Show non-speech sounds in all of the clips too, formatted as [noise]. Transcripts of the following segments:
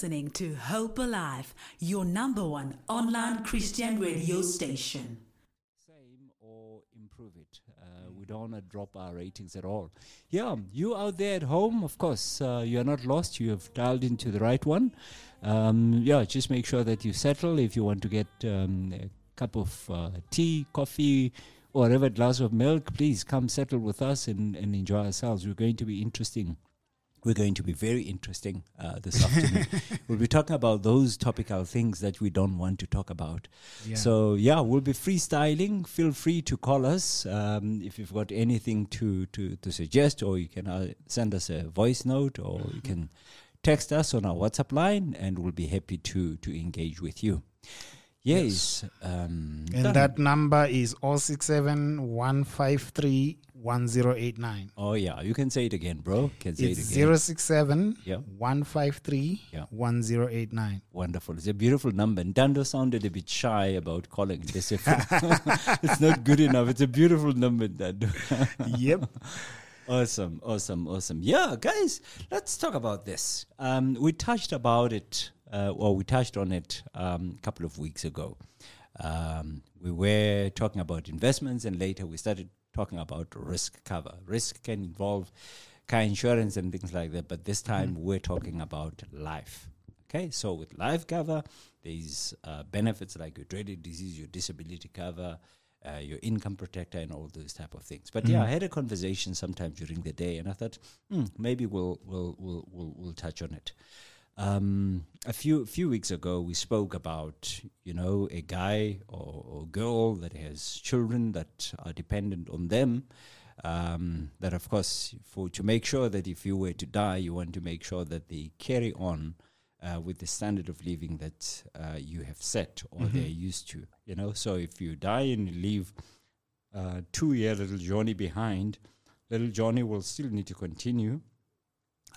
listening to Hope Alive, your number one online Christian radio station. Same or improve it. Uh, we don't want to drop our ratings at all. Yeah, you out there at home, of course, uh, you are not lost. You have dialed into the right one. Um, yeah, just make sure that you settle. If you want to get um, a cup of uh, tea, coffee, or whatever glass of milk, please come settle with us and, and enjoy ourselves. We're going to be interesting we're going to be very interesting uh, this afternoon. [laughs] we'll be talking about those topical things that we don't want to talk about. Yeah. So yeah, we'll be freestyling. Feel free to call us um, if you've got anything to to, to suggest, or you can uh, send us a voice note, or you can text us on our WhatsApp line, and we'll be happy to to engage with you. Yes, Um, and done. that number is 067 153 1089. Oh yeah, you can say it again, bro. Can say It's it again. 067 Yeah. 153 Yeah. 1089. Wonderful. It's a beautiful number. And Dando sounded a bit shy about calling. They [laughs] it's not good enough. It's a beautiful number, Dando. [laughs] yep. awesome, awesome, awesome. Yeah, guys, let's talk about this. Um, we touched about it, uh, or we touched on it um, a couple of weeks ago. Um, we were talking about investments, and later we started talking about risk cover. Risk can involve car insurance and things like that, but this time we're talking about life. Okay, so with life cover, there's uh, benefits like your dreaded disease, your disability cover, uh, your income protector, and all those type of things. But yeah, I had a conversation sometime during the day, and I thought hmm, maybe we'll we'll we'll we'll, we'll touch on it. Um, a few few weeks ago, we spoke about you know a guy or, or girl that has children that are dependent on them. Um, that of course, for to make sure that if you were to die, you want to make sure that they carry on uh, with the standard of living that uh, you have set or they're used to. You know, so if you die and you leave uh, two-year little Johnny behind, little Johnny will still need to continue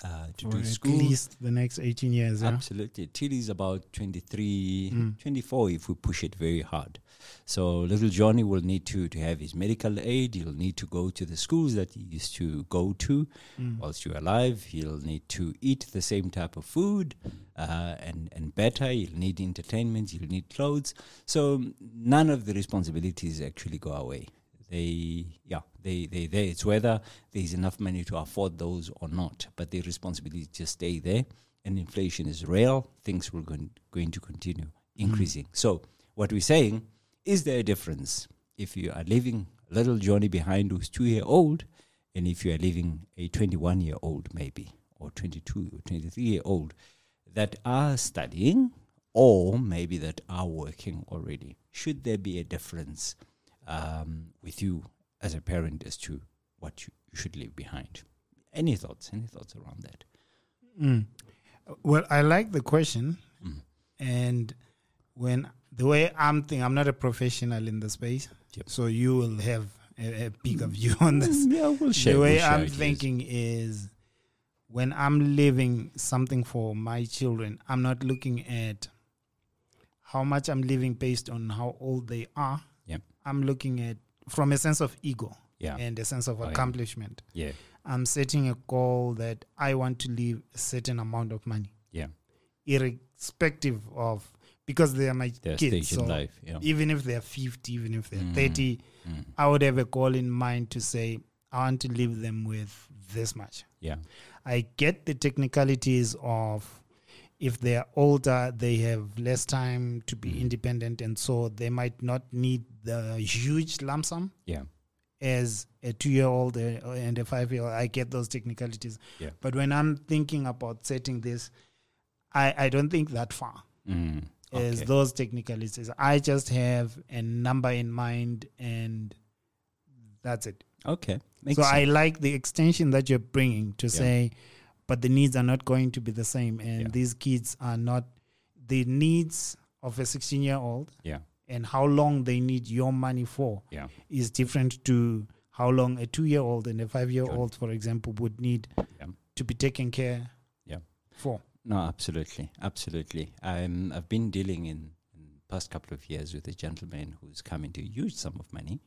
uh, to For do at school. least the next 18 years. Yeah? Absolutely. Till he's about 23, Mm. 24 if we push it very hard. So little Johnny will need to, to have his medical aid. He'll need to go to the schools that he used to go to Mm. whilst you're alive. He'll need to eat the same type of food uh, and, and better. He'll need entertainment. He'll need clothes. So none of the responsibilities actually go away. They, yeah, they, they, they. It's whether there's enough money to afford those or not, but the responsibility just stay there. And inflation is real. Things will going, going to continue increasing. Mm-hmm. So what we're saying is there a difference if you are leaving little Johnny behind who's two year old, and if you are leaving a 21 year old maybe, or 22 or 23 year old that are studying, or maybe that are working already? Should there be a difference um, with you as a parent as to what you, you should leave behind? Any thoughts? Any thoughts around that? Mm. Well, I like the question. Mm. And when the way I'm thinking, I'm not a professional in the space. Yep. So you will have a, a bigger view on this. Yeah, we'll share. the way I'm thinking is when I'm leaving something for my children, I'm not looking at how much I'm leaving based on how old they are. I'm looking at from a sense of ego Yeah, and a sense of Oh, yeah. accomplishment. yeah, I'm setting a goal that I want to leave a certain amount of money, yeah. irrespective of because they are my Their kids. So in life. Yeah. even if they're 50, even if they're Mm. 30, Mm. I would have a goal in mind to say, I want to leave them with this much. Yeah. I get the technicalities of if they're older, they have less time to be Mm. independent, and so they might not need the huge lump sum Yeah. as a two year old and a five year old. I get those technicalities. Yeah. But when I'm thinking about setting this, I, I don't think that far Mm. as Okay. those technicalities. I just have a number in mind and that's it. Okay. Makes so sense. I like the extension that you're bringing to Yeah. say, but the needs are not going to be the same, and Yeah. these kids are not the needs of a 16 year old yeah. and how long they need your money for Yeah. is different to how long a two year old and a five year old, for example, would need Yeah. to be taken care Yeah. for. No, absolutely, absolutely. I'm, I've been dealing in, in past couple of years with a gentleman who's come into a huge sum of money.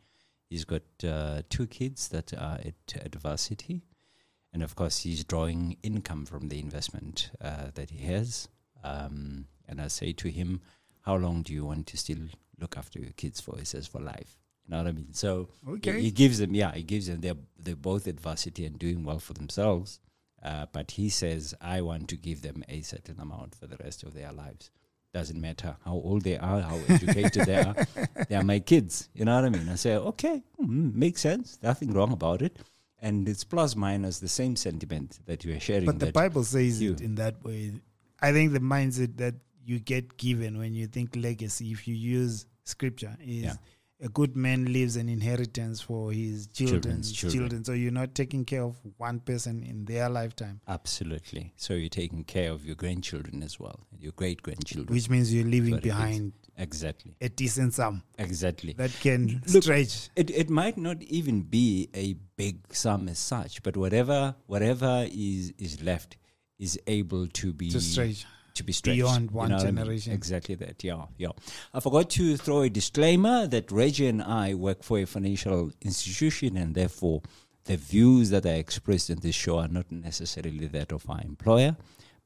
He's got uh, two kids that are at, at varsity, and of course, he's drawing income from the investment uh, that he has. Um, and I say to him, How long do you want to still look after your kids for? He says, For life. You know what I mean? So he- Okay. he gives them, yeah, he gives them, they're, they're both adversity and doing well for themselves. Uh, but he says, I want to give them a certain amount for the rest of their lives. Doesn't matter how old they are, how [laughs] educated they are. They are my kids. You know what I mean? I say, okay, mm, makes sense. Nothing wrong about it. And it's plus minus the same sentiment that you are sharing. But the Bible says you- it in that way. I think the mindset that you get given when you think legacy, if you use scripture, is Yeah. A good man leaves an inheritance for his children's, Children's children. children. So you're not taking care of one person in their lifetime, Absolutely. So you're taking care of your grandchildren as well, your great grandchildren. which means you're leaving But behind exactly. a decent sum Exactly. that can Look, stretch. It it might not even be a big sum as such, but whatever whatever is is left is able to be To stretch. To be stretched beyond one I mean? generation. Exactly that. Yeah, yeah. I forgot to throw a disclaimer that Reggie and I work for a financial institution, and therefore the views that are expressed in this show are not necessarily that of our employer.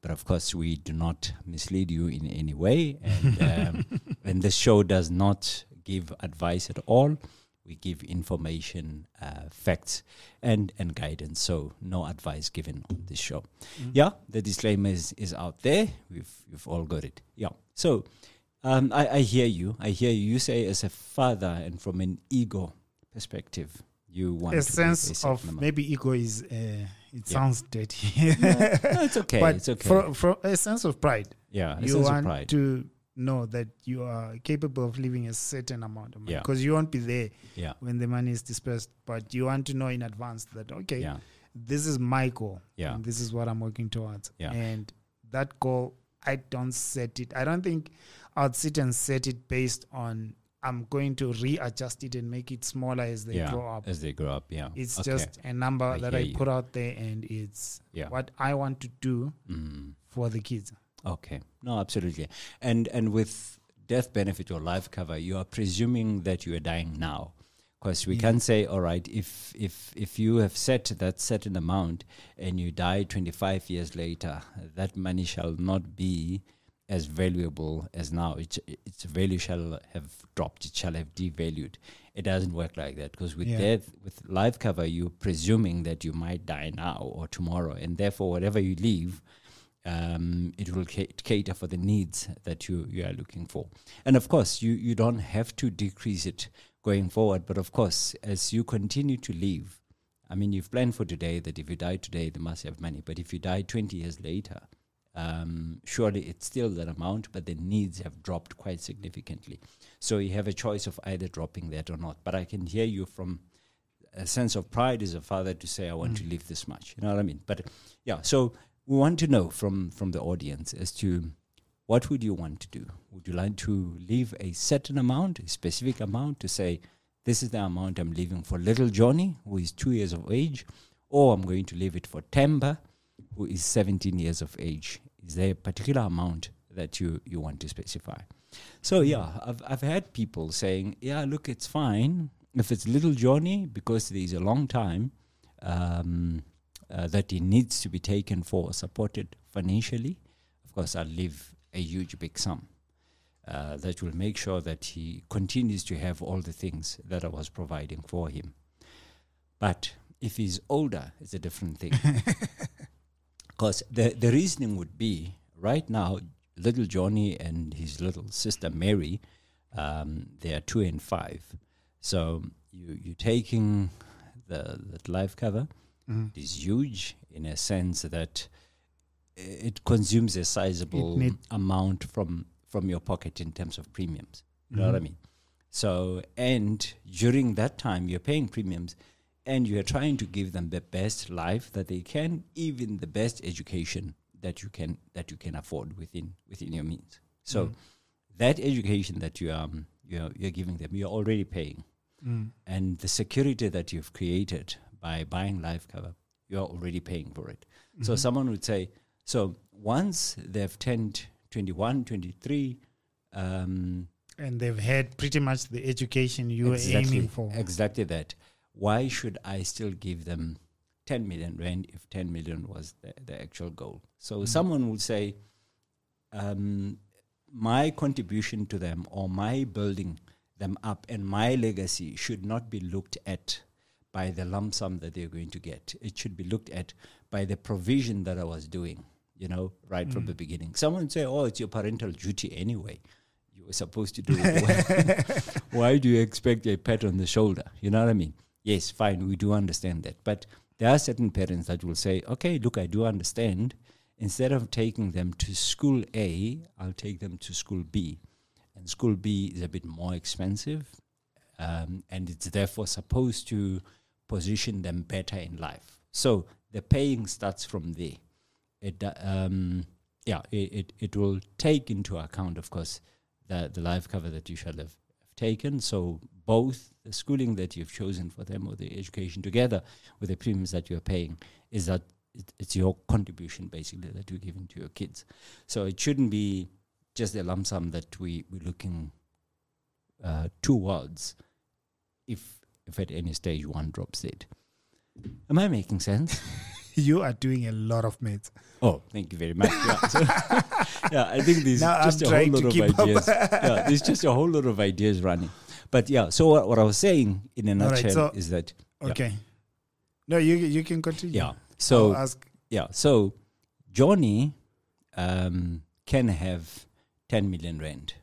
But of course, we do not mislead you in any way, and um, [laughs] and this show does not give advice at all. We give information, uh, facts, and and guidance. So no advice given on this show. Yeah, the disclaimer is, is out there. We've you've all got it. Yeah. So um, I, I hear you. I hear you. You say as a father and from an ego perspective, you want A sense certain of amount. maybe ego is, uh, it Yeah. sounds dirty. no, it's okay. [laughs] but it's okay. for, for a sense of pride. yeah, a you sense of want pride. to know that you are capable of living a certain amount of money Yeah. because you won't be there yeah, when the money is dispersed but you want to know in advance that okay yeah, this is my goal Yeah. and this is what i'm working towards Yeah. and that goal i don't set it i don't think i'd sit and set it based on i'm going to readjust it and make it smaller as they yeah. grow up As they grow up, yeah. it's Okay. just a number I that i you. put out there and it's yeah. what i want to do Mm. for the kids Okay. No, absolutely. And and with death benefit or life cover, you are presuming that you are dying now. Because we Yeah. can say, all right, if if if you have set that certain amount and you die 25 years later, that money shall not be as valuable as now. It, its value shall have dropped. It shall have devalued. It doesn't work like that because with Yeah. death, with life cover, you're presuming that you might die now or tomorrow, and therefore, whatever you leave, um, it will ca- cater for the needs that you, you are looking for. And of course, you, you don't have to decrease it going forward. But of course, as you continue to live, I mean, you've planned for today that if you die today, they must have money. But if you die 20 years later, um, surely it's still that amount, but the needs have dropped quite significantly. So you have a choice of either dropping that or not. But I can hear you from a sense of pride as a father to say, I want to leave this much. You know what I mean? But yeah, so we want to know from from the audience as to what would you want to do? Would you like to leave a certain amount, a specific amount, to say this is the amount I'm leaving for little Johnny, who is two years of age, or I'm going to leave it for Temba, who is 17 years of age? Is there a particular amount that you you want to specify? So yeah, I've I've had people saying, yeah, look, it's fine if it's little Johnny because there is a long time. Um, uh, that he needs to be taken for, supported financially, of course, I'll leave a huge big sum uh, that will make sure that he continues to have all the things that I was providing for him. But if he's older, it's a different thing. [laughs] Because the, the reasoning would be right now, little Johnny and his little sister Mary, um, they are two and five. So you, you're taking the, the life cover Is huge in a sense that it consumes a sizable amount from from your pocket in terms of premiums. You know what I Mhm. mean? So, and during that time, you're paying premiums, and you are trying to give them the best life that they can, even the best education that you can that you can afford within within your means. So, Mm. that education that you um you're you're giving them, you're already paying Mm. and the security that you've created by buying life cover, you're already paying for it. So Mhm. someone would say, so once they've turned 21, 23, um, and they've had pretty much the education you were exactly, aiming for. exactly that. Why should I still give them 10 million rand if 10 million was the, the actual goal? So Mhm. someone would say, um, my contribution to them or my building them up and my legacy should not be looked at by the lump sum that they're going to get. It should be looked at by the provision that I was doing, you know, right from the beginning. Someone say, oh, it's your parental duty anyway. You were supposed to do it. Why, [laughs] [laughs] why do you expect a pat on the shoulder? You know what I mean? Yes, fine, we do understand that. But there are certain parents that will say, okay, look, I do understand. Instead of taking them to school A, I'll take them to school B. And school B is a bit more expensive. Um, and it's therefore supposed to position them better in life. So the paying starts from there. It, uh, um, yeah, it, it, it will take into account, of course, the, the life cover that you shall have, taken. So both the schooling that you've chosen for them or the education together with the premiums that you're paying is that it, it's your contribution basically that you're giving to your kids. So it shouldn't be just a lump sum that we, we're looking uh, towards if if at any stage one drops it. Am I making sense? [laughs] you are doing a lot of maths. Oh, thank you very much. Yeah, so- [laughs] yeah I think there's Now just I'm a whole lot of ideas. [laughs] yeah, there's just a whole lot of ideas running. But yeah, so what, what I was saying in a All right, nutshell so- is that Yeah. Okay. No, you you can continue. yeah. So yeah, so Johnny um, can have 10 million rand.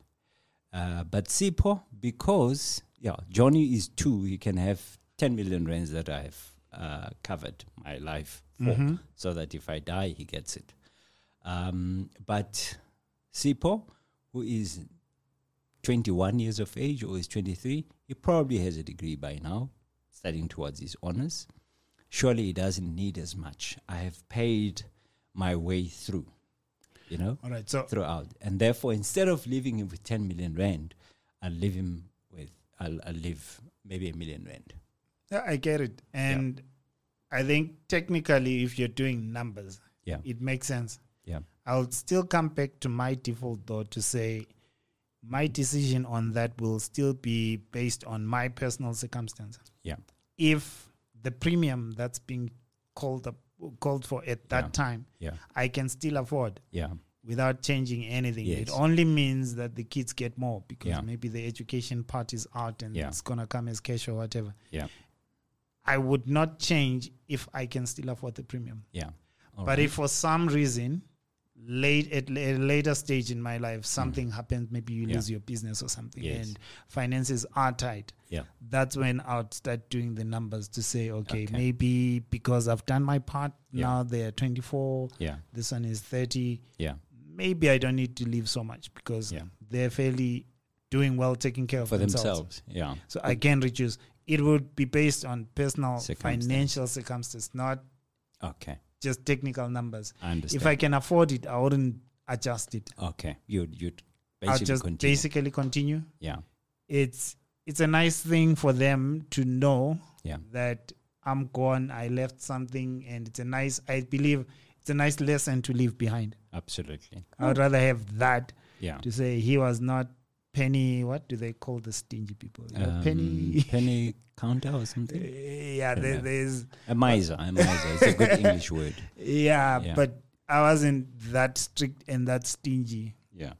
Uh, but Sipho, because yeah, Johnny is two, he can have 10 million rands that I've uh, covered my life for, Mhm. so that if I die, he gets it. Um, but Sipho, who is 21 years of age or is 23, he probably has a degree by now, studying towards his honors. Surely he doesn't need as much. I have paid my way through, you know, All right. So throughout. And therefore, instead of leaving him with 10 million rand, I'll leave him I'll, I'll leave maybe a million rand. yeah, I get it, and I think technically, if you're doing numbers, Yeah. it makes sense. Yeah. I'll still come back to my default though to say my decision on that will still be based on my personal circumstances. Yeah. If the premium that's being called up called for at that Yeah. time, Yeah. I can still afford Yeah. Without changing anything. It only means that the kids get more because Yeah. maybe the education part is out and Yeah. it's gonna come as cash or whatever. Yeah. I would not change if I can still afford the premium. Yeah. All But right. if for some reason, late at a later stage in my life, something happens, maybe you Mm. Yeah. lose your business or something, Yes. and finances are tight. Yeah. That's when i'll start doing the numbers to say, okay, Okay. maybe because I've done my part, Yeah. now they're 24, Yeah. this one is 30. Yeah. Maybe I don't need to leave so much because Yeah. they're fairly doing well, taking care of For themselves. themselves. Yeah. So I can reduce. It would be based on personal Circumstance. financial circumstances, not Okay. just technical numbers. I understand. If I can afford it, I wouldn't adjust it. okay. You'd, you'd I'll just continue. basically continue. yeah. It's it's a nice thing for them to know Yeah. that I'm gone. I left something, and it's a nice. I believe it's a nice lesson to leave behind. Absolutely. I would rather have that Yeah. to say he was not penny. What do they call the stingy people? Um, penny. [laughs] penny counter or something? yeah, there, there's A miser. A miser. It's a good [laughs] English word. yeah, Yeah. but I wasn't that strict and that stingy. Yeah.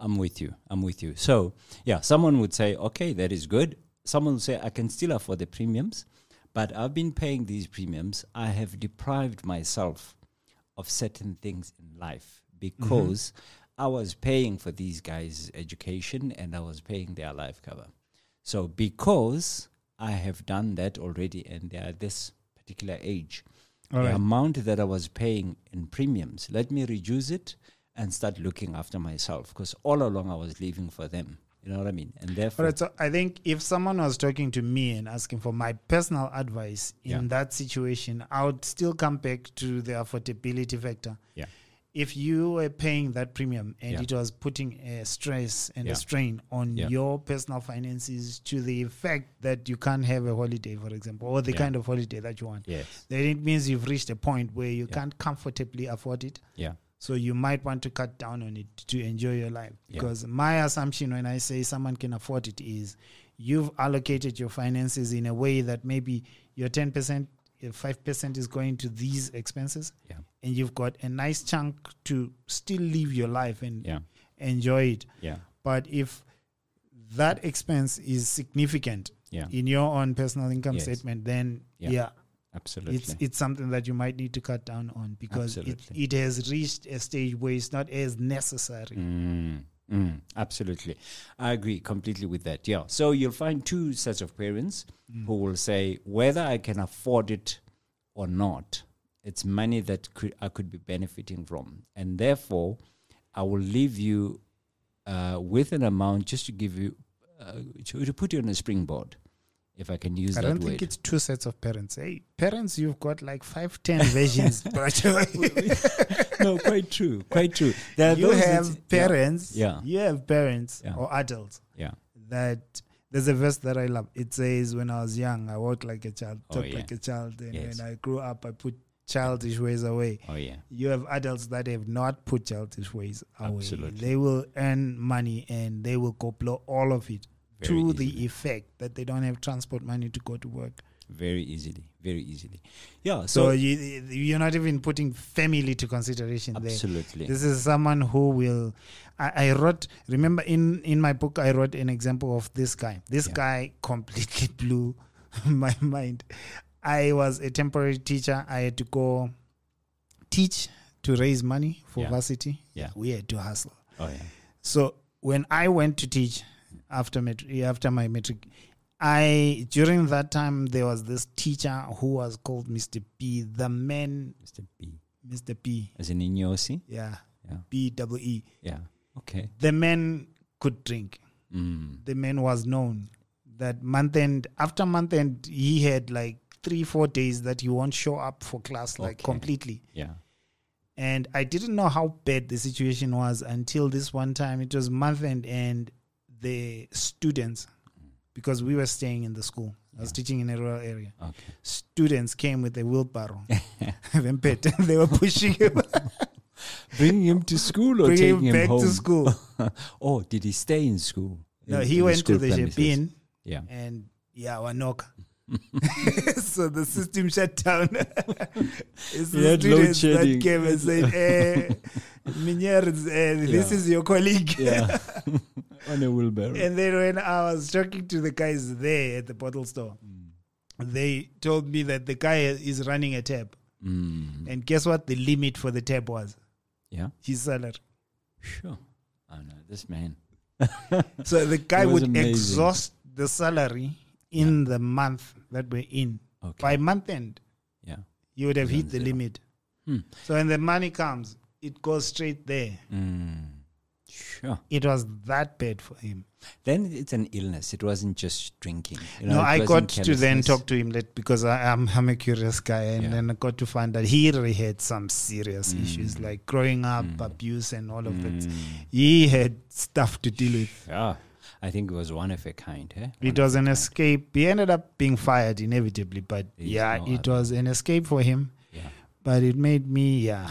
I'm with you. I'm with you. So, yeah, someone would say, okay, that is good. Someone would say, I can still afford the premiums, but I've been paying these premiums. I have deprived myself of certain things in life because I was paying for these guys' education and I was paying their life cover. So, because I have done that already and they are this particular age, All the right. amount that I was paying in premiums, let me reduce it and start looking after myself because all along I was living for them. You know what I mean? And therefore, right, so I think if someone was talking to me and asking for my personal advice in Yeah. that situation, I would still come back to the affordability factor. Yeah. If you were paying that premium and Yeah. it was putting a stress and Yeah. a strain on your personal finances to the effect that you can't have a holiday, for example, or the kind of holiday that you want, yes, then it means you've reached a point where you can't comfortably afford it. yeah, So you might want to cut down on it to enjoy your life. Yeah. Because my assumption when I say someone can afford it is you've allocated your finances in a way that maybe your 10%, your 5% is going to these expenses. Yeah. and you've got a nice chunk to still live your life and Yeah. enjoy it. Yeah. But if that expense is significant in your own personal income Yes. statement, then Yeah. Absolutely. it's it's something that you might need to cut down on because it, Absolutely. it has reached a stage where it's not as necessary. Mm, mm, absolutely. I agree completely with that. Yeah. So you'll find two sets of parents who will say whether I can afford it or not, it's money that could, I could be benefiting from. And therefore, I will leave you uh, with an amount just to give you, uh, to, to put you on a springboard, if I can use I that don't word. think it's two sets of parents. Hey, parents, you've got like five, ten versions. [laughs] [laughs] no, quite true. Quite true. You those that- have parents. Yeah. You have parents Yeah. or adults Yeah. that there's a verse that I love. It says, "When I was young, I walked like a child, Oh, talked yeah. like a child, and Yes. when I grew up, I put childish ways away." Oh, yeah. You have adults that have not put childish ways away. Absolutely. They will earn money and they will go blow all of it Very to easily. the effect that they don't have transport money to go to work. Very easily. Very easily. Yeah. So, So, you, you're not even putting family to consideration there. absolutely. This is someone who will. I, I wrote. Remember, in in my book, I wrote an example of this guy. This Yeah. guy completely [laughs] blew [laughs] my mind. I was a temporary teacher. I had to go teach to raise money for Yeah. varsity. Yeah. we had to hustle. oh, yeah. So when I went to teach after matric, after my matric, I during that time there was this teacher who was called Mr. P. The man, Mr. P. Mr. P. As in Inyosi? Yeah, Yeah. B double E. Yeah. Okay. The man could drink. Mm. The man was known that month end after month end he had like three four days that he won't show up for class like Okay. completely. Yeah. And I didn't know how bad the situation was until this one time. It was month end, and the students, because we were staying in the school, I was Yeah. teaching in a rural area. Okay. Students came with a wheelbarrow, [laughs] [laughs] [laughs] they were pushing him, Bringing him to school or bringing taking him him back home? to school. oh, did he stay in school? No, In- he in went to the? shebeen Yeah. and yeah, Wanoka. so the system shut down. it's the students that came and said, eh, [laughs] Minyer, eh, this Yeah. is your colleague. Yeah. [laughs] On a wheelbarrow. And then when I was talking to the guys there at the bottle store, they told me that the guy is running a tab. Mm. And guess what the limit for the tab was? Yeah. His salary. Sure. Oh no, this man. [laughs] So the guy would amazing. exhaust the salary in the month that we're in. Okay. By month end, yeah. you would have hit the zero. limit. Hmm. So when the money comes, it goes straight there. Mm. Sure. It was that bad for him. Then it's an illness. It wasn't just drinking. You no, know, it I got to then talk to him let, because I, am I'm a curious guy, and Yeah. then I got to find that he really had some serious Mm. issues like growing up, Mm. abuse, and all of that. Mm. He had stuff to deal with. Yeah. I think it was one of a kind. Eh? It was an kind. escape. He ended up being fired inevitably, but yeah, no it other. was an escape for him. Yeah. But it made me, yeah.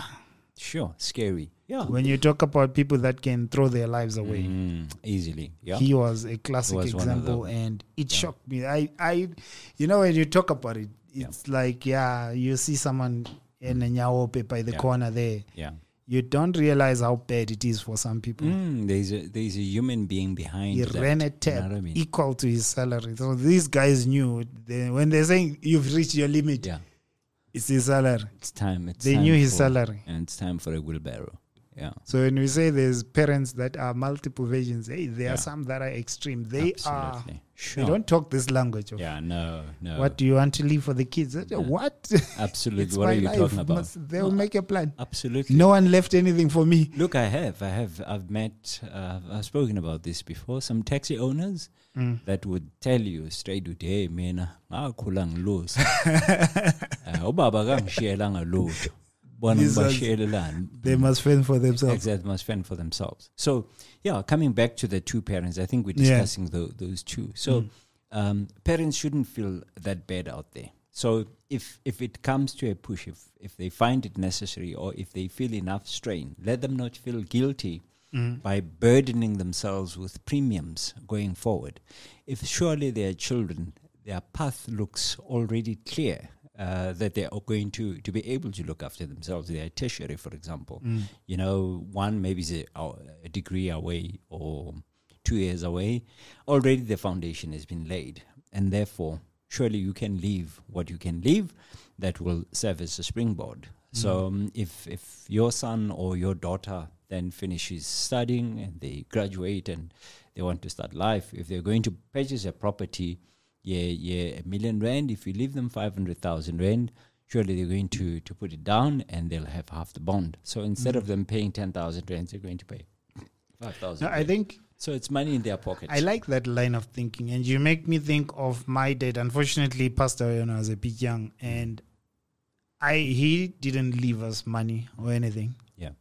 Sure. Scary. Yeah. When you talk about people that can throw their lives away, Mm, easily. Yeah. he was a classic was example, and it Yeah. shocked me. I, I, you know, when you talk about it, it's like yeah, you see someone in a nyaope by the Yeah. corner there. yeah. You don't realize how bad it is for some people. Mm, there's a there's a human being behind. He that, ran a you know I mean? equal to his salary. So these guys knew they, when they're saying you've reached your limit, Yeah. It's his salary. It's time. It's They time knew his for- salary. and it's time for a wheelbarrow. Yeah. So when we say there's parents that are multiple versions, hey, there Yeah. are some that are extreme. They are. Absolutely. Sure. They don't talk this language of yeah. No. No. what do you want to leave for the kids? Yeah. What? [laughs] Absolutely. What are you life. talking about? Must- they'll No, make a plan. Absolutely. No one left anything for me. Look, I have, I have, I've met, uh, I've spoken about this before. Some taxi owners Mm. that would tell you straight with, "Hey, mina, ngakhula ngilusa, [laughs] uh, ubaba ngalutho, bona These ones- ngibashiyelelani." They must fend for themselves. Exactly, must fend for themselves. So, yeah, coming back to the two parents, I think we're Yeah. discussing those two. So, Mm. um, parents shouldn't feel that bad out there. So, if if it comes to a push, if if they find it necessary, or if they feel enough strain, let them not feel guilty Mm. by burdening themselves with premiums going forward. If surely their children, their path looks already clear. Uh, that they are going to, to be able to look after themselves. They are tertiary, for example. You know, one maybe is a, a degree away or two years away. Already the foundation has been laid. And therefore, surely you can leave what you can leave that will serve as a springboard. So um, if, if your son or your daughter then finishes studying and they graduate and they want to start life, if they're going to purchase a property, yeah, yeah, a million rand, if you leave them 500,000 rand, surely they're going to, to put it down and they'll have half the bond. So instead of mm. them paying 10,000 rand, they're going to pay 5,000 No, I think So it's money in their pocket. I like that line of thinking, and you make me think of my dad. Unfortunately, Pastor Oyona was a bit young, mm. and I he didn't leave us money or anything. Yeah.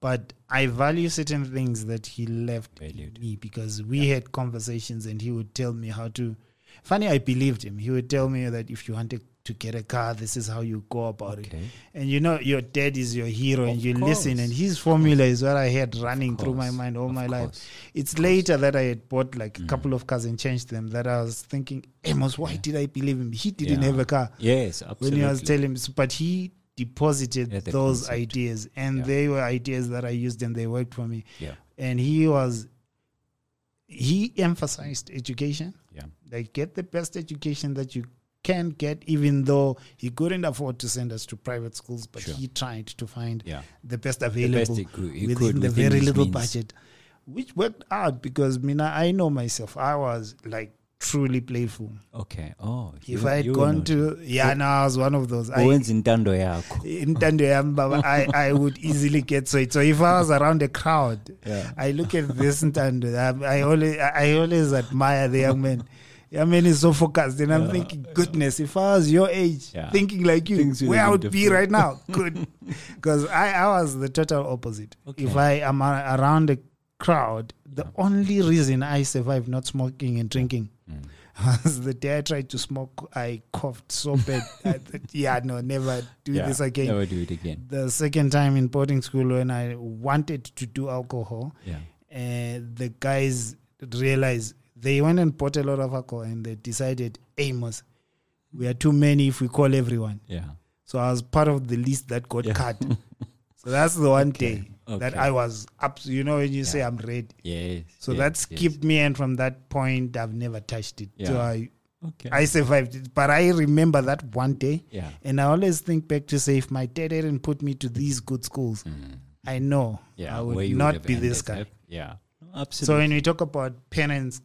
But I value certain things that he left Valued. me because we had conversations, and he would tell me how to. Funny, I believed him. He would tell me that if you wanted to get a car, this is how you go about it. And you know, your dad is your hero, and Of you listen. And his formula is what I had running through my mind all Of my life. It's later that I had bought like Mm. a couple of cars and changed them that I was thinking, Amos, why did I believe him? He didn't Yeah. have a car Yes, absolutely. when he was telling me, but he deposited Yeah, those concept. ideas, and Yeah. they were ideas that I used and they worked for me. yeah, And he was, he emphasized education, yeah, like get the best education that you can get, even though he couldn't afford to send us to private schools, but Sure. he tried to find yeah. the best The available best he could, within could the within very little means. budget, which worked out ah, because Mina, I know myself. I was like truly playful. Okay. Oh, If you- I had gone not- to, yeah, no, I was one of those. I, intando yakho. in Tando Yam, [laughs] Baba, I, I would easily get so. So if I was around a crowd, Yeah. I look at this and I, I always, I always admire the young man. [laughs] Young man is so focused, and I'm thinking, goodness, if I was your age, thinking like you, Things where I would been be right now, [laughs] good, because I, I was the total opposite. Okay. If I am a- around a crowd, the only reason I survived not smoking and drinking Mm. was the day I tried to smoke. I coughed so bad. [laughs] I thought, yeah, no, never do Yeah, this again. Never do it again. The second time in boarding school when I wanted to do alcohol, Yeah. uh, the guys realized they went and bought a lot of alcohol and they decided, Amos, we are too many if we call everyone. Yeah. So I was part of the list that got Yeah. cut. so that's the one [laughs] Okay, day that. I was up. You know, when you say I'm ready. Yes. So yes, that yes. skipped me, and from that point, I've never touched it. Yeah. So I, Okay. I survived it. But I remember that one day, yeah. and I always think back to say, if my dad hadn't put me to these good schools, Mm. I know Yeah. I would not have be this guy. up. Yeah. So when we talk about parents,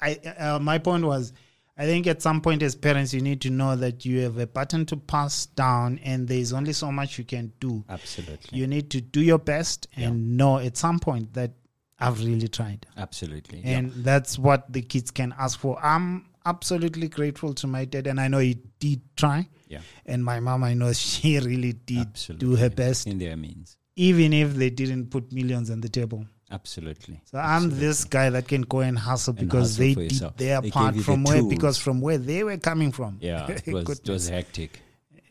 I uh, my point was, I think at some point as parents, you need to know that you have a button to pass down, and there's only so much you can do. Absolutely. You need to do your best Yeah. and know at some point that I've really tried. Absolutely. and that's what the kids can ask for. I'm absolutely grateful to my dad, and I know he did try. yeah. And my mom, I know [laughs] she really did Absolutely. do her best, in their means. even if they didn't put millions on the table. Absolutely. So I'm this guy that can go and hustle And because hustle they did their They part you the from where tools. because from where they were coming from. Yeah. It [laughs] was, it was hectic.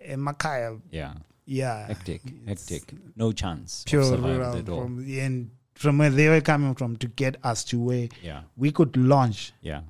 Eh, Makaya, Yeah. yeah, Hectic. Hectic. No chance. pure rural from and from where they were coming from to get us to where Yeah. we could launch. Yeah.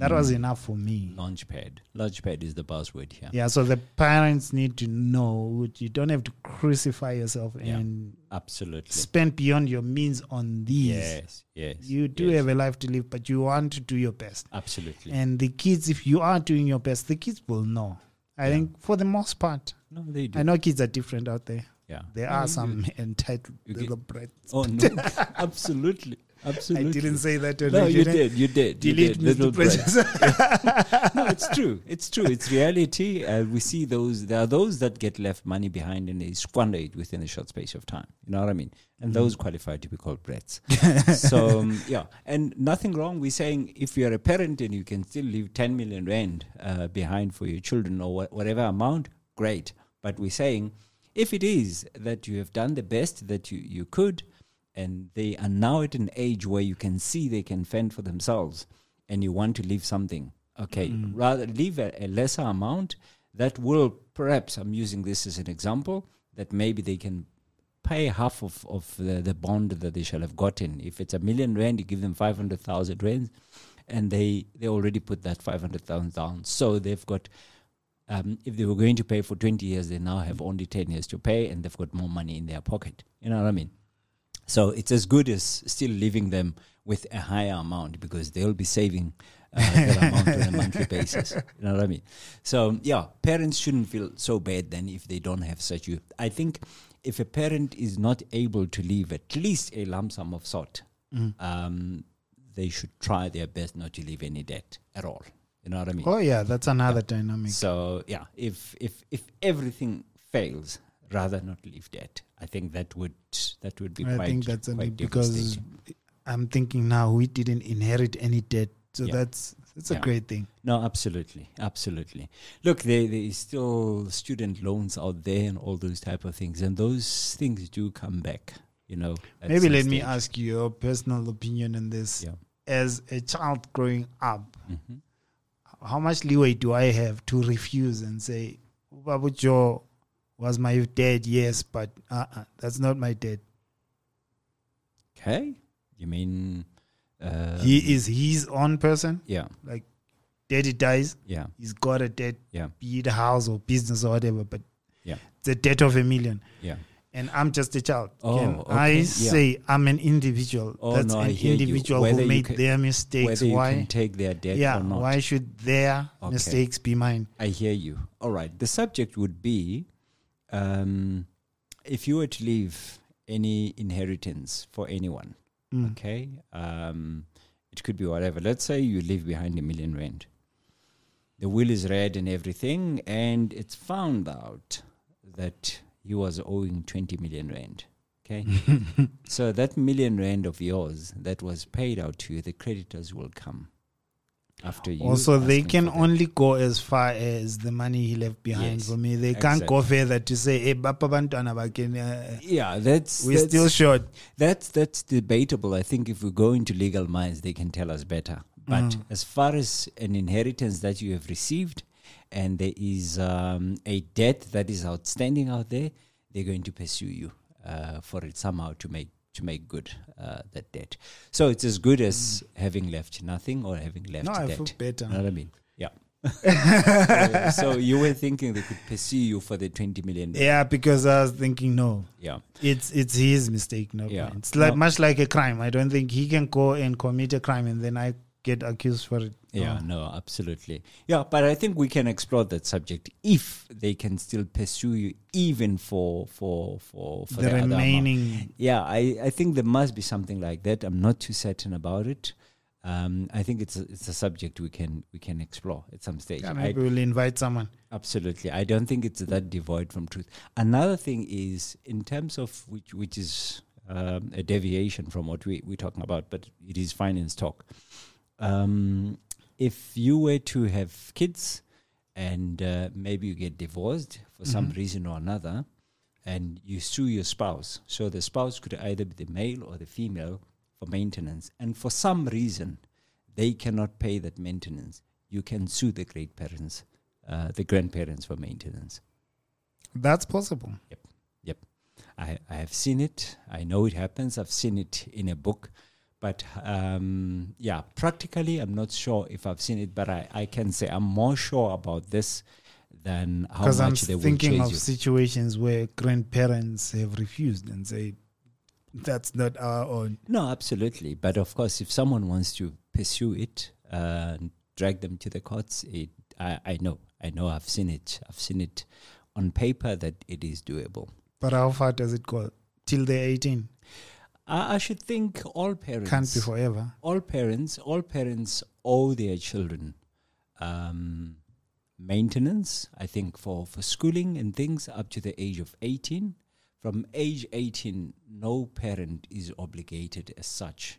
That Mm. was enough for me. Launchpad. Launchpad is the buzzword here. Yeah, so the parents need to know you don't have to crucify yourself Yeah. and Absolutely. spend beyond your means on these. Yes. Yes. You do yes. have a life to live, but you want to do your best. Absolutely. And the kids, if you are doing your best, the kids will know. I Yeah. think for the most part, no, they do. I know kids are different out there. Yeah. There No, are some [laughs] entitled you little brats. Oh no! [laughs] Absolutely. Absolutely. I didn't say that. No, you did. You did. You Delete did. Little Mr. Prejudice. [laughs] no, it's true. It's true. It's reality. Uh, we see those. There are those that get left money behind and they squander it within a short space of time. You know what I mean? And those qualify to be called brats. [laughs] so um, yeah, and nothing wrong. We're saying if you're a parent and you can still leave 10 million rand uh, behind for your children or wha- whatever amount, great. But we're saying if it is that you have done the best that you, you could, and they are now at an age where you can see they can fend for themselves, and you want to leave something, okay, rather leave a, a lesser amount that will perhaps, I'm using this as an example, that maybe they can pay half of, of the, the bond that they shall have gotten. If it's a million rand, you give them 500,000 rand, and they, they already put that 500,000 down. So they've got Um, if they were going to pay for 20 years, they now have only 10 years to pay and they've got more money in their pocket. You know what I mean? So it's as good as still leaving them with a higher amount because they'll be saving uh, that amount on a monthly [laughs] basis. You know what I mean? So yeah, parents shouldn't feel so bad then if they don't have such youth. I think if a parent is not able to leave at least a lump sum of sort, um, they should try their best not to leave any debt at all. You know what I mean? Oh yeah, that's another dynamic. So yeah, if if if everything fails, rather not leave debt. I think that would that would be I quite, think that's a quite because. I'm thinking now we didn't inherit any debt, so Yeah. that's that's a great thing. No, absolutely, absolutely. Look, there there is still student loans out there and all those type of things, and those things do come back. You know. Maybe let me ask you your personal opinion on this. Yeah. As a child growing up, Mhm. how much leeway do I have to refuse and say, Babu Joe was my dad, yes, but uh-uh, that's not my dad. Okay. You mean? Uh, he is his own person. Yeah. Like, daddy dies, Yeah. he's got a debt, Yeah. be it a house or business or whatever, but Yeah. The debt of a million. Yeah. And I'm just a child. Oh, okay, I yeah. say I'm an individual? Oh, That's no, an individual who made can- their mistakes. Why? can take their debt yeah, or not. why should their Okay. mistakes be mine? I hear you. All right. The subject would be um, if you were to leave any inheritance for anyone, Mm. okay? Um, it could be whatever. Let's say you leave behind a million rand. The will is read and everything, and it's found out that you was owing 20 million rand. Okay? [laughs] so that million rand of yours that was paid out to you, the creditors will come after you. Also, they can only go as far as the money he left behind Yes, for me. They can't go further to say, hey, Baken, uh, Yeah, that's we're that's, still short. That's that's debatable. I think if we go into legal minds, they can tell us better. But Mm. as far as an inheritance that you have received, and there is um, a debt that is outstanding out there, they're going to pursue you uh, for it somehow to make to make good uh, that debt. So it's as good as having left nothing or having left Mm. No, I feel better. You know what I mean? Yeah. so, [laughs] so you were thinking they could pursue you for the twenty million? Yeah, because I was thinking, no, Yeah. it's it's his mistake. No, Yeah. it's like No. much like a crime. I don't think he can go and commit a crime and then I get accused for it. Yeah, No. no, absolutely. Yeah, but I think we can explore that subject if they can still pursue you even for for for, for the, the, remaining. Yeah, I, I think there must be something like that. I'm not too certain about it. Um, I think it's a, it's a subject we can we can explore at some stage. Yeah, I, we'll invite someone. Absolutely. I don't think it's that devoid from truth. Another thing is in terms of which which is um, a deviation from what we, we're talking about, but it is finance talk. Um, if you were to have kids and uh, maybe you get divorced for some Mhm. reason or another, and you sue your spouse, so the spouse could either be the male or the female for maintenance, and for some reason they cannot pay that maintenance, you can sue the great parents uh, the grandparents for maintenance. That's possible. Yep yep I, I have seen it. I know it happens. I've seen it in a book. But um, yeah, practically, I'm not sure if I've seen it, but I, I can say I'm more sure about this than how Because I'm much they will thinking chase of you. situations where grandparents have refused and say, that's not our own. No, absolutely. But of course, if someone wants to pursue it uh, and drag them to the courts, it, I, I know. I know. I've seen it. I've seen it on paper that it is doable. But how far does it go? Till they're 18? I, I should think all parents Can't be forever. all parents all parents owe their children um, maintenance i think for for schooling and things up to the age of 18 from age 18 no parent is obligated as such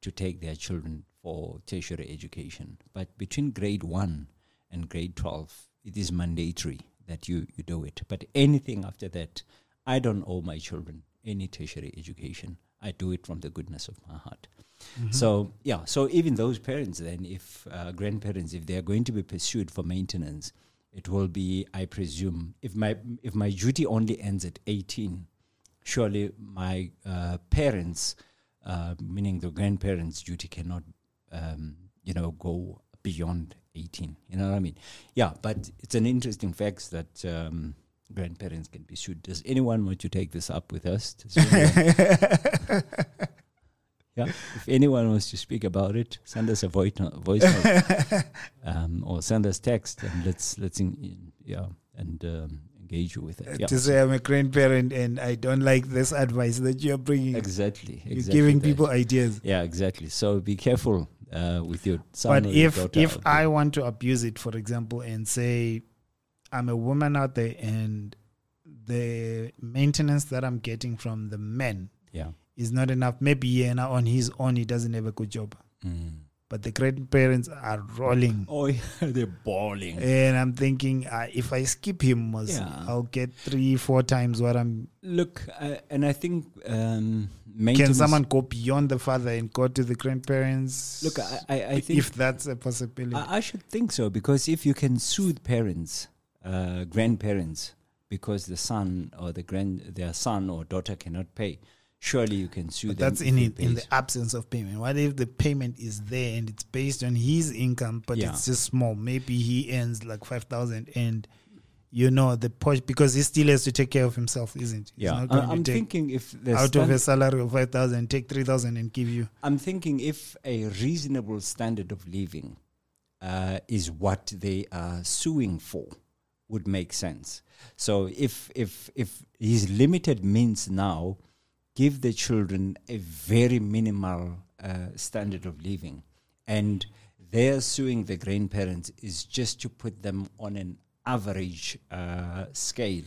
to take their children for tertiary education. But between grade 1 and grade 12 it is mandatory that you you do it. But anything after that i don't owe my children any tertiary education i do it from the goodness of my heart Mm-hmm. so yeah, so even those parents then, if uh, grandparents, if they are going to be pursued for maintenance, it will be, I presume, if my if my duty only ends at eighteen, surely my uh, parents, uh, meaning the grandparents' duty, cannot, um, you know, go beyond 18. You know what I mean? Yeah, but it's an interesting fact that um, grandparents can be sued. Does anyone want to take this up with us? [laughs] Yeah, if anyone wants to speak about it, send us a voice note, voice note [laughs] um, or send us text, and let's let's in, in- yeah and um, engage you with it. Yeah, to say I'm a grandparent and I don't like this advice that you're bringing. exactly, You're giving that. people ideas. Yeah, exactly. So be careful uh, with your son. But if if. I want to abuse it, for example, and say I'm a woman out there and the maintenance that I'm getting from the men yeah. is not enough, maybe now on his own he doesn't have a good job. Mm. But the grandparents are rolling. Oh, [laughs] yeah, they're balling. And I'm thinking, uh, if I skip him, Yeah. I'll get three, four times what I'm. Look, uh, and I think um, Can someone go beyond the father and go to the grandparents? Look, I, I, I think if that's a possibility. I, I should think so because if you can soothe parents, uh, grandparents, because the son or the grand their son or daughter cannot pay, surely you can sue But them. that's in it, in the absence of payment. What if the payment is there and it's based on his income, but Yeah. it's just small? Maybe he earns like five thousand, and you know the push because he still has to take care of himself, isn't? he? Yeah, not I, am thinking if out of a salary of five thousand, take three thousand and give you. I'm thinking if a reasonable standard of living uh, is what they are suing for, would make sense. So if if if his limited means now give the children a very minimal uh, standard of living, and they're suing the grandparents is just to put them on an average uh, scale,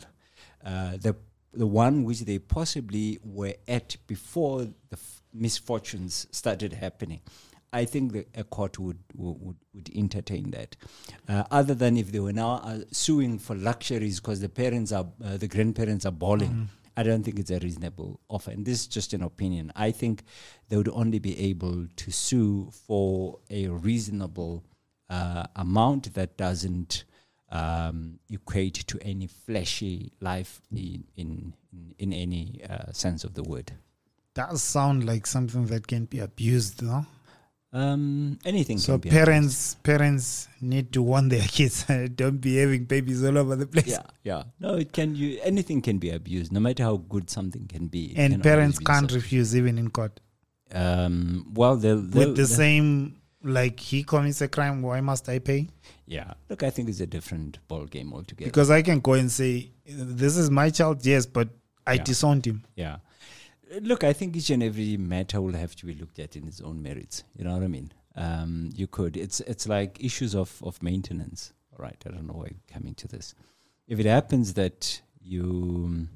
uh, the the one which they possibly were at before the f- misfortunes started happening. I think the, a court would, would would entertain that, uh, other than if they were now uh, suing for luxuries because the parents are uh, the grandparents are balling. I don't think it's a reasonable offer, and this is just an opinion. I think they would only be able to sue for a reasonable uh, amount that doesn't um, equate to any fleshy life in in in, any uh, sense of the word. Does sound like something that can be abused, no? Um, anything. So can be parents parents need to warn their kids [laughs] don't be having babies all over the place. Yeah, yeah. No, it can. You anything can be abused, no matter how good something can be. And can parents be can't refuse even in court. Um, well, they'll, they'll With the they'll- same like he commits a crime, why must I pay? Yeah, look, I think it's a different ball game altogether. Because I can go and say, This is my child, yes, but I Yeah. disowned him. Yeah. Look, I think each and every matter will have to be looked at in its own merits. You know what I mean? Um, you could. It's it's like issues of, of maintenance. All right. I don't know why I'm coming to this. If it happens that you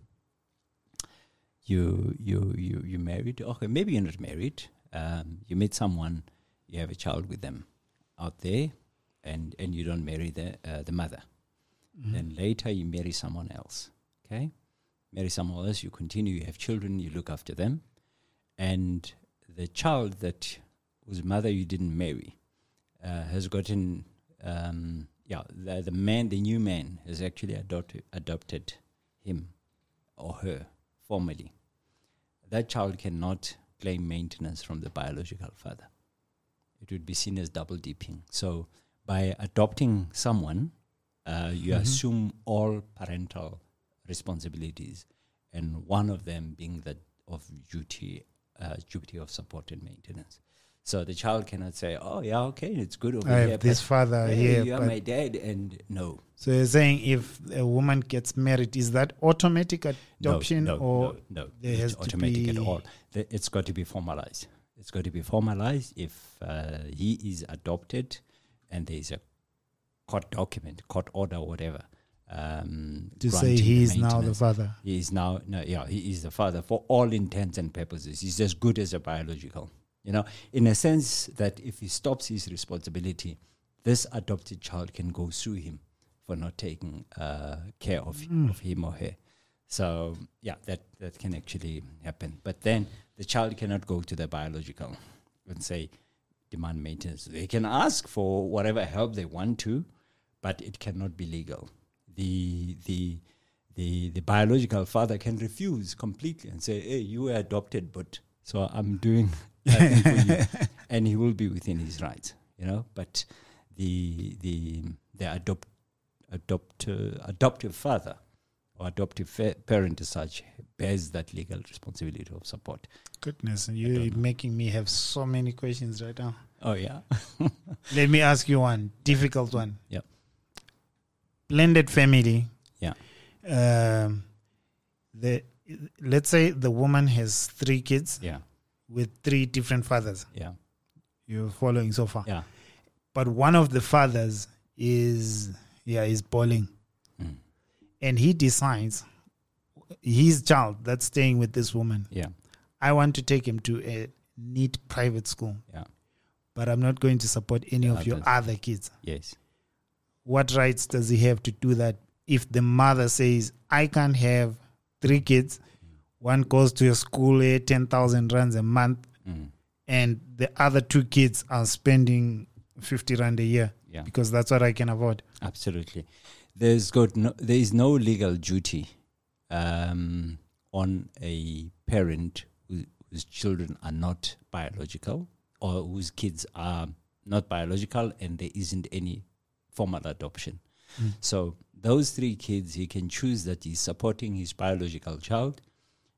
you you you you married, okay, maybe you're not married. Um, you meet someone, you have a child with them out there, and and you don't marry the uh, the mother. Then later you marry someone else. Okay marry someone else, you continue, you have children, you look after them, and the child that whose mother you didn't marry uh, has gotten, um, yeah, the, the man, the new man has actually adopted adopted him or her formally. That child cannot claim maintenance from the biological father. It would be seen as double dipping. So, by adopting someone, uh, you Mhm. assume all parental responsibilities, and one of them being that of duty, uh, duty of support and maintenance. So the child cannot say, "Oh, yeah, okay, it's good over I here." have this father hey, here. you are my dad, and no, so you're saying if a woman gets married, is that automatic adoption no, no, or no, no, there it's has to automatic at all. The- It's got to be formalized. It's got to be formalized if uh, he is adopted, and there is a court document, court order, whatever. Um, to say he is now the father? He is now, no, yeah, he is the father for all intents and purposes. He's as good as a biological. You know, in a sense that if he stops his responsibility, this adopted child can go sue him for not taking uh, care of, Mm. of him or her. So yeah, that that can actually happen. But then the child cannot go to the biological and say demand maintenance. They can ask for whatever help they want to, but it cannot be legal. The the the the biological father can refuse completely and say, "Hey, you were adopted, but so I'm doing [laughs] for you," [laughs] and he will be within his rights, you know. But the the the adopt adopt uh, adoptive father or adoptive fa- parent as such bears that legal responsibility of support. Goodness, you're making me have so many questions right now. Oh yeah, [laughs] Let me ask you one difficult one. Yep. Blended family. Yeah. Um, the let's say the woman has three kids yeah, with three different fathers. yeah, You're following so far. yeah. But one of the fathers is yeah is bowling, Mm. and he decides his child that's staying with this woman. Yeah, I want to take him to a neat private school, yeah, but I'm not going to support any of your other kids. yes, what rights does he have to do that if the mother says i can't have three kids one goes to a school at 10000 rands a month mm. and the other two kids are spending 50 rand a year yeah, because that's what i can afford absolutely. There's got no, there is no legal duty um, on a parent who, whose children are not biological or whose kids are not biological, and there isn't any formal adoption. Mm. So those three kids, he can choose that he's supporting his biological child.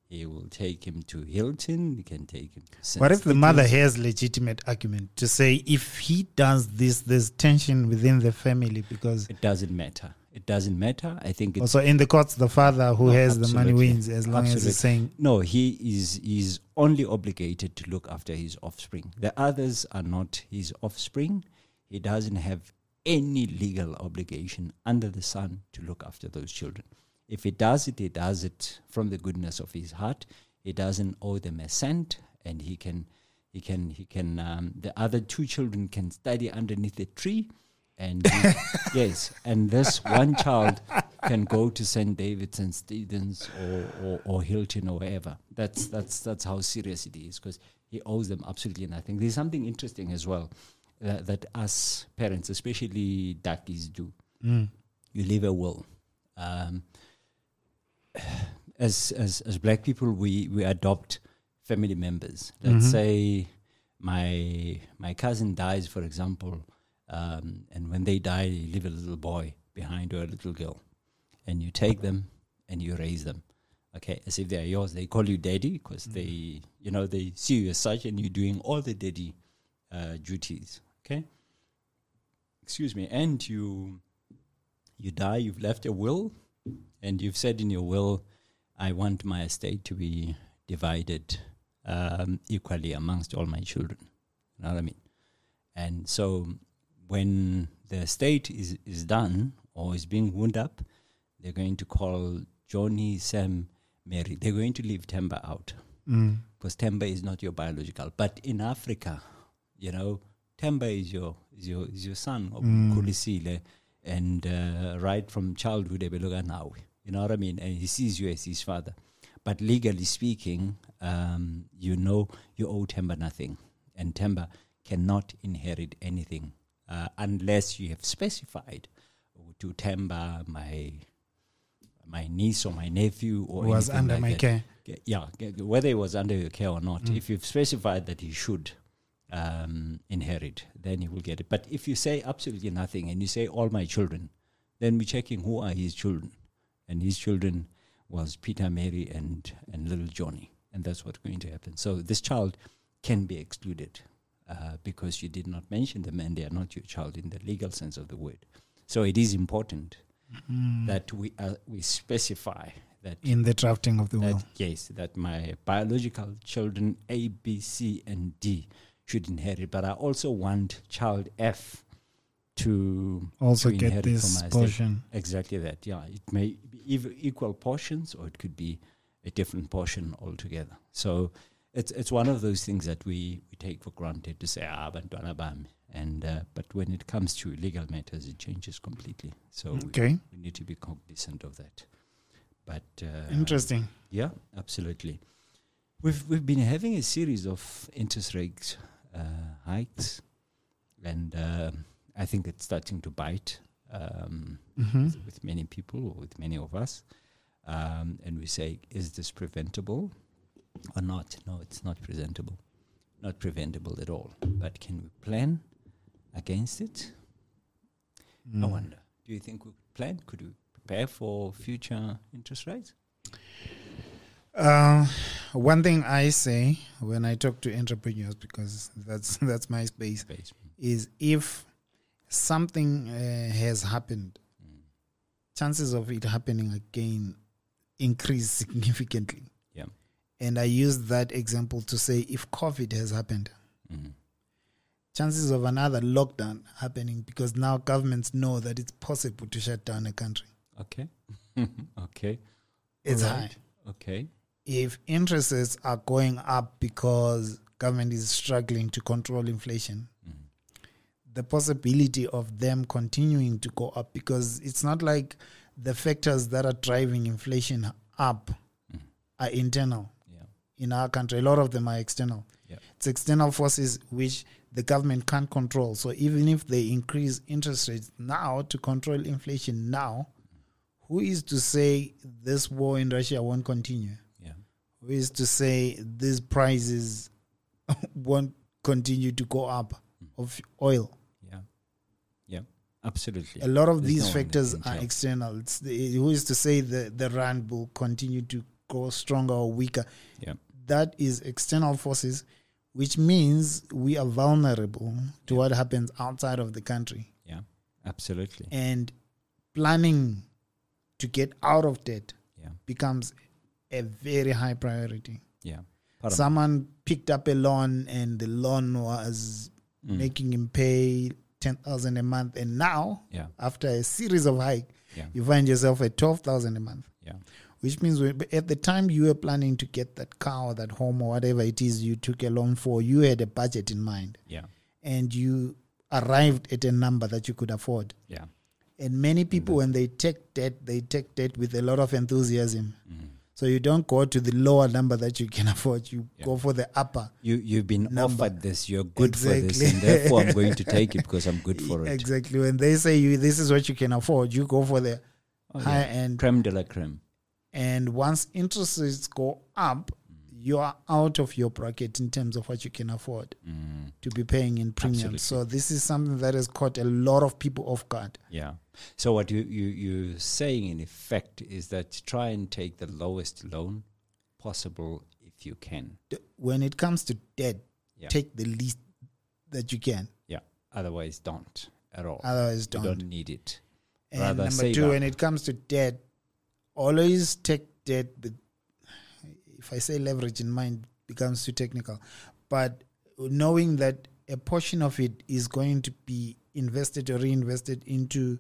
He will take him to Hilton. He can take him to. What if the mother has legitimate argument to say if he does this there's tension within the family because It doesn't matter. It doesn't matter. I think it's also in the courts the father who Oh, has the money wins as long as he's saying No, he is is only obligated to look after his offspring. The others are not his offspring. He doesn't have any legal obligation under the sun to look after those children. If he does it, he does it from the goodness of his heart. He doesn't owe them a cent, and he can, he can, he can. Um, the other two children can study underneath a tree, and he- [laughs] yes, and this one child can go to St. David's and Stithians or, or, or Hilton or wherever. That's that's that's how serious it is because he owes them absolutely nothing. There's something interesting as well uh, that us parents, especially Dakis, do. mm, You leave a will. Um, as as as black people, we we adopt family members. Let's Mhm. say my my cousin dies, for example, um, and when they die, you leave a little boy behind or a little girl, and you take them and you raise them. Okay, as if they are yours. They call you daddy because they, you know, they see you as such, and you're doing all the daddy uh, duties. Okay, excuse me, and you you die. You've left a will, and you've said in your will, I want my estate to be divided um, equally amongst all my children. You know what I mean? And so when the estate is, is done or is being wound up, they're going to call Johnny, Sam, Mary. They're going to leave Temba out mm, because Temba is not your biological. But in Africa, you know, Temba is your is your is your son, Mm. Kulisile, and uh, right from childhood, ebeloga nawe. You know what I mean? And he sees you as his father. But legally speaking, um, you know you owe Temba nothing, and Temba cannot inherit anything uh, unless you have specified to Temba my my niece or my nephew or was under like my that. care yeah, whether he was under your care or not, Mm. if you've specified that he should um, inherit, then he will get it. But if you say absolutely nothing and you say all my children, then we're checking who are his children, and his children was Peter, Mary, and and little Johnny, and that's what's going to happen. So this child can be excluded uh, because you did not mention them, and they are not your child in the legal sense of the word. So it is important Mm. that we uh, we specify that in the drafting of the will. yes, that my biological children A, B, C, and D should inherit, but I also want child F to Also to get this my estate. portion. exactly that. Yeah, it may be equal portions, or it could be a different portion altogether. So it's it's one of those things that we, we take for granted to say ah bantwana bami, and uh, but when it comes to legal matters, it changes completely. So we- Okay, we need to be cognizant of that. But uh, interesting. yeah, absolutely. We've we've been having a series of interest rate uh, hikes, and um I think it's starting to bite um, hmm with, with many people or with many of us. Um, and we say, is this preventable or not? No, it's not preventable, not preventable at all. But can we plan against it? I wonder. Do you think we could plan? Could we prepare for future interest rates? Uh, one thing I say when I talk to entrepreneurs, because that's [laughs] that's my space, Space. is if something uh, has happened, chances of it happening again increase significantly. Yeah. And I use that example to say if COVID has happened, Mm. chances of another lockdown happening because now governments know that it's possible to shut down a country. Okay. [laughs] okay. It's Alright. high. Okay. If interest rates are going up because government is struggling to control inflation, Mm. the possibility of them continuing to go up because it's not like the factors that are driving inflation up Mm. are internal Yeah. in our country. A lot of them are external. Yeah. It's external forces which the government can't control. So even if they increase interest rates now to control inflation now, who is to say this war in Russia won't continue? Who is to say these prices [laughs] won't continue to go up mm. of oil? Yeah. Yeah. Absolutely. A lot of There's these no factors are external. It's the, who is to say the, the rand will continue to go stronger or weaker? Yeah. That is external forces, which means we are vulnerable to Yeah. what happens outside of the country. Yeah. Absolutely. And planning to get out of debt Yeah. becomes a very high priority. Yeah. Part of- Someone picked up a loan and the loan was Mm. making him pay 10,000 a month. And now, Yeah. after a series of hike, Yeah. you find yourself at 12,000 a month. Yeah. Which means at the time you were planning to get that car or that home or whatever it is you took a loan for, you had a budget in mind Yeah. and you arrived at a number that you could afford. Yeah. And many people, when they take debt, they take debt with a lot of enthusiasm. Mm. So you don't go to the lower number that you can [laughs] afford. You Yeah. go for the upper. You you've been Number. offered this. You're good for this, and therefore I'm going to [laughs] take it because I'm good for it. Exactly. When they say you this is what you can afford, you go for the Oh, higher yeah. end. Creme de la creme. And once interest rates go up, you are out of your bracket in terms of what you can afford Mm. to be paying in premiums. So this is something that has caught a lot of people off guard. Yeah. So what you you you're saying in effect is that try and take the lowest loan possible if you can. D- When it comes to debt, Yeah. take the least that you can. Yeah. Otherwise, don't at all. Otherwise, don't. don't need it. And Rather number two, up. when it comes to debt, always take debt with, if I say leverage in mind, becomes too technical. But knowing that a portion of it is going to be invested or reinvested into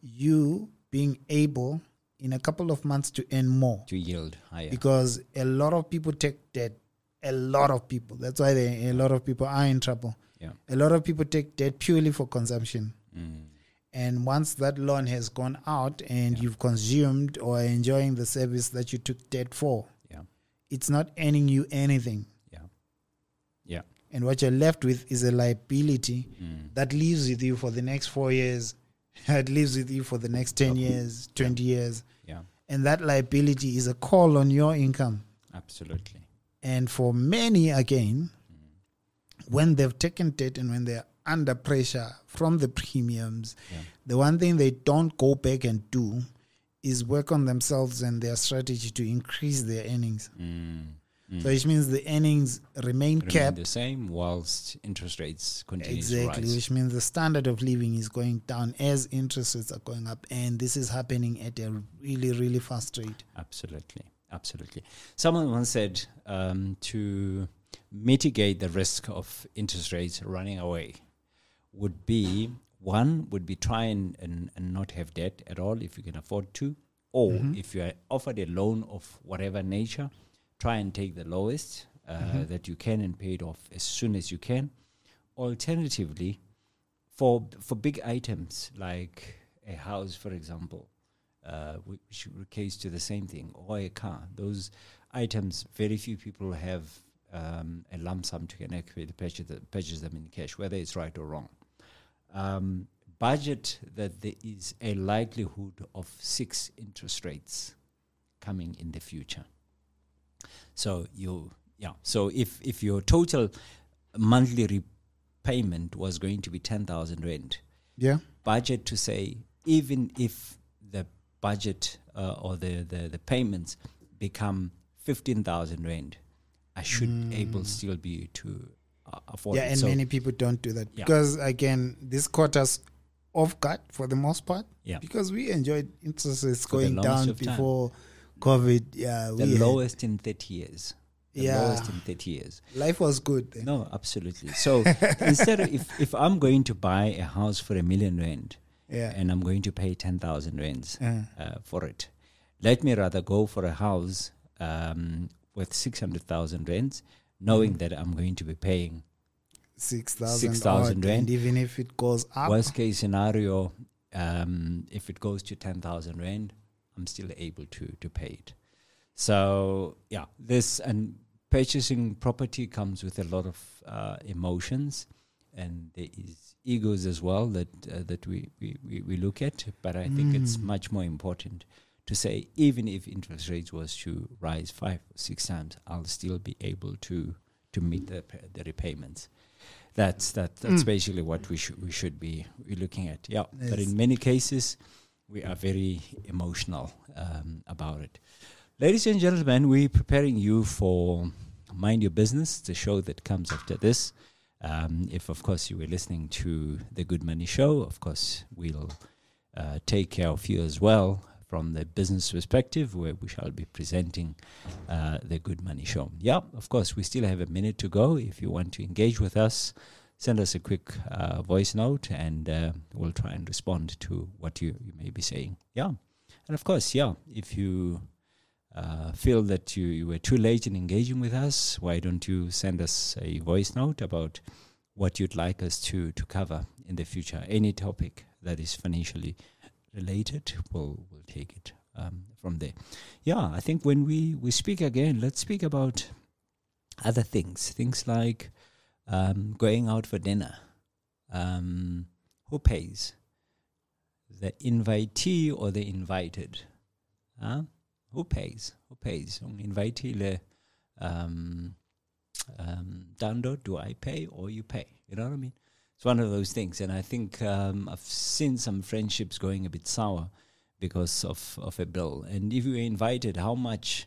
you being able in a couple of months to earn more. To yield higher. Because a lot of people take debt. A lot of people. That's why they, a lot of people are in trouble. yeah. A lot of people take debt purely for consumption. Mm. And once that loan has gone out and Yeah. you've consumed or enjoying the service that you took debt for. It's not earning you anything. Yeah. Yeah. And what you're left with is a liability Mm. that lives with you for the next four years, [laughs] it lives with you for the next 10 years, 20 years. Yeah. And that liability is a call on your income. Absolutely. And for many, again, when they've taken debt and when they're under pressure from the premiums, Yeah. the one thing they don't go back and do is work on themselves and their strategy to increase their earnings. Mm. Mm. So which means the earnings remain, Remain kept the same whilst interest rates continue exactly, to rise. which means the standard of living is going down as interest rates are going up, and this is happening at a really, really fast rate. Absolutely. Absolutely. Someone once said um, to mitigate the risk of interest rates running away would be one would be try and, and, and not have debt at all if you can afford to or if you are offered a loan of whatever nature try and take the lowest uh, that you can and pay it off as soon as you can alternatively for for big items like a house for example uh, which relates to the same thing, or a car. Those items, very few people have um, a lump sum to can actually purchase, the, purchase them in cash, whether it's right or wrong. Um, budget that there is a likelihood of six interest rates coming in the future. So you, yeah. So if if your total monthly repayment was going to be ten thousand rand, Yeah. budget to say even if the budget uh, or the, the, the payments become 15,000 rand, I should able still be to afford yeah, it. and So, many people don't do that Yeah. because again, this caught us off guard for the most part. Yeah. because we enjoyed interest rates For going down of time. before COVID. Yeah, the lowest in 30 years. The Yeah. lowest in 30 years. life was good. Then. No, absolutely. So [laughs] instead of if, if I'm going to buy a house for a million rand Yeah, and I'm going to pay 10,000 rands Uh, uh, for it, let me rather go for a house um, with 600,000 rands, knowing Mm. that I'm going to be paying six thousand, 6,000 rand. even if it goes up, worst case scenario. Um, if it goes to 10,000 rand, I'm still able to to pay it. So yeah, this and purchasing property comes with a lot of uh, emotions, and there is egos as well that uh, that we, we, we, look at. But I think it's Mm. much more important to say even if interest rates was to rise five or six times, I'll still be able to to meet the the repayments. That's that. That's Mm. basically what we should we should be we looking at. Yeah, but in many cases, we are very emotional um, about it. Ladies and gentlemen, we're preparing you for Mind Your Business, the show that comes after this. Um, if, of course, you were listening to the Good Money Show, of course, we'll uh, take care of you as well from the business perspective, where we shall be presenting uh, the Good Money Show. Yeah, of course, we still have a minute to go. If you want to engage with us, send us a quick uh, voice note and uh, we'll try and respond to what you, you may be saying. Yeah. And of course, yeah, if you uh, feel that you, you were too late in engaging with us, why don't you send us a voice note about what you'd like us to, to cover in the future? Any topic that is financially related, we'll, we'll take it um, from there. Yeah, I think when we, we speak again, let's speak about other things, things like um, going out for dinner. Um, who pays? The invitee or the invited? Huh? Who pays? Who pays? Um, invitee le um, um, Dando, do I pay or you pay? You know what I mean? It's one of those things, and I think um, I've seen some friendships going a bit sour because of of a bill. And if you were invited, how much?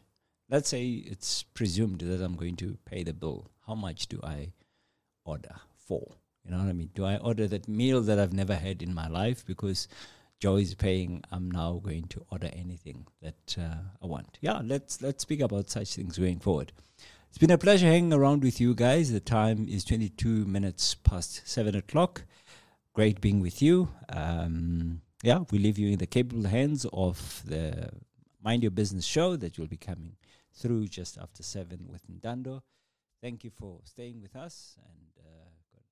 Let's say it's presumed that I'm going to pay the bill. How much do I order for? You know what I mean? Do I order that meal that I've never had in my life because Joe is paying? I'm now going to order anything that uh, I want. Yeah, let's let's speak about such things going forward. It's been a pleasure hanging around with you guys. The time is 22 minutes past seven o'clock. Great being with you. Um, yeah, we leave you in the capable hands of the Mind Your Business show that you'll be coming through just after seven with Ndando. Thank you for staying with us and uh, God,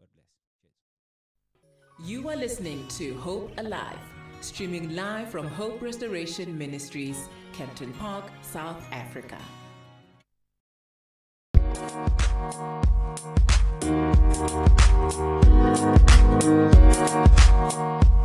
God bless. You are listening to Hope Alive, streaming live from Hope Restoration Ministries, Kempton Park, South Africa. Thank you.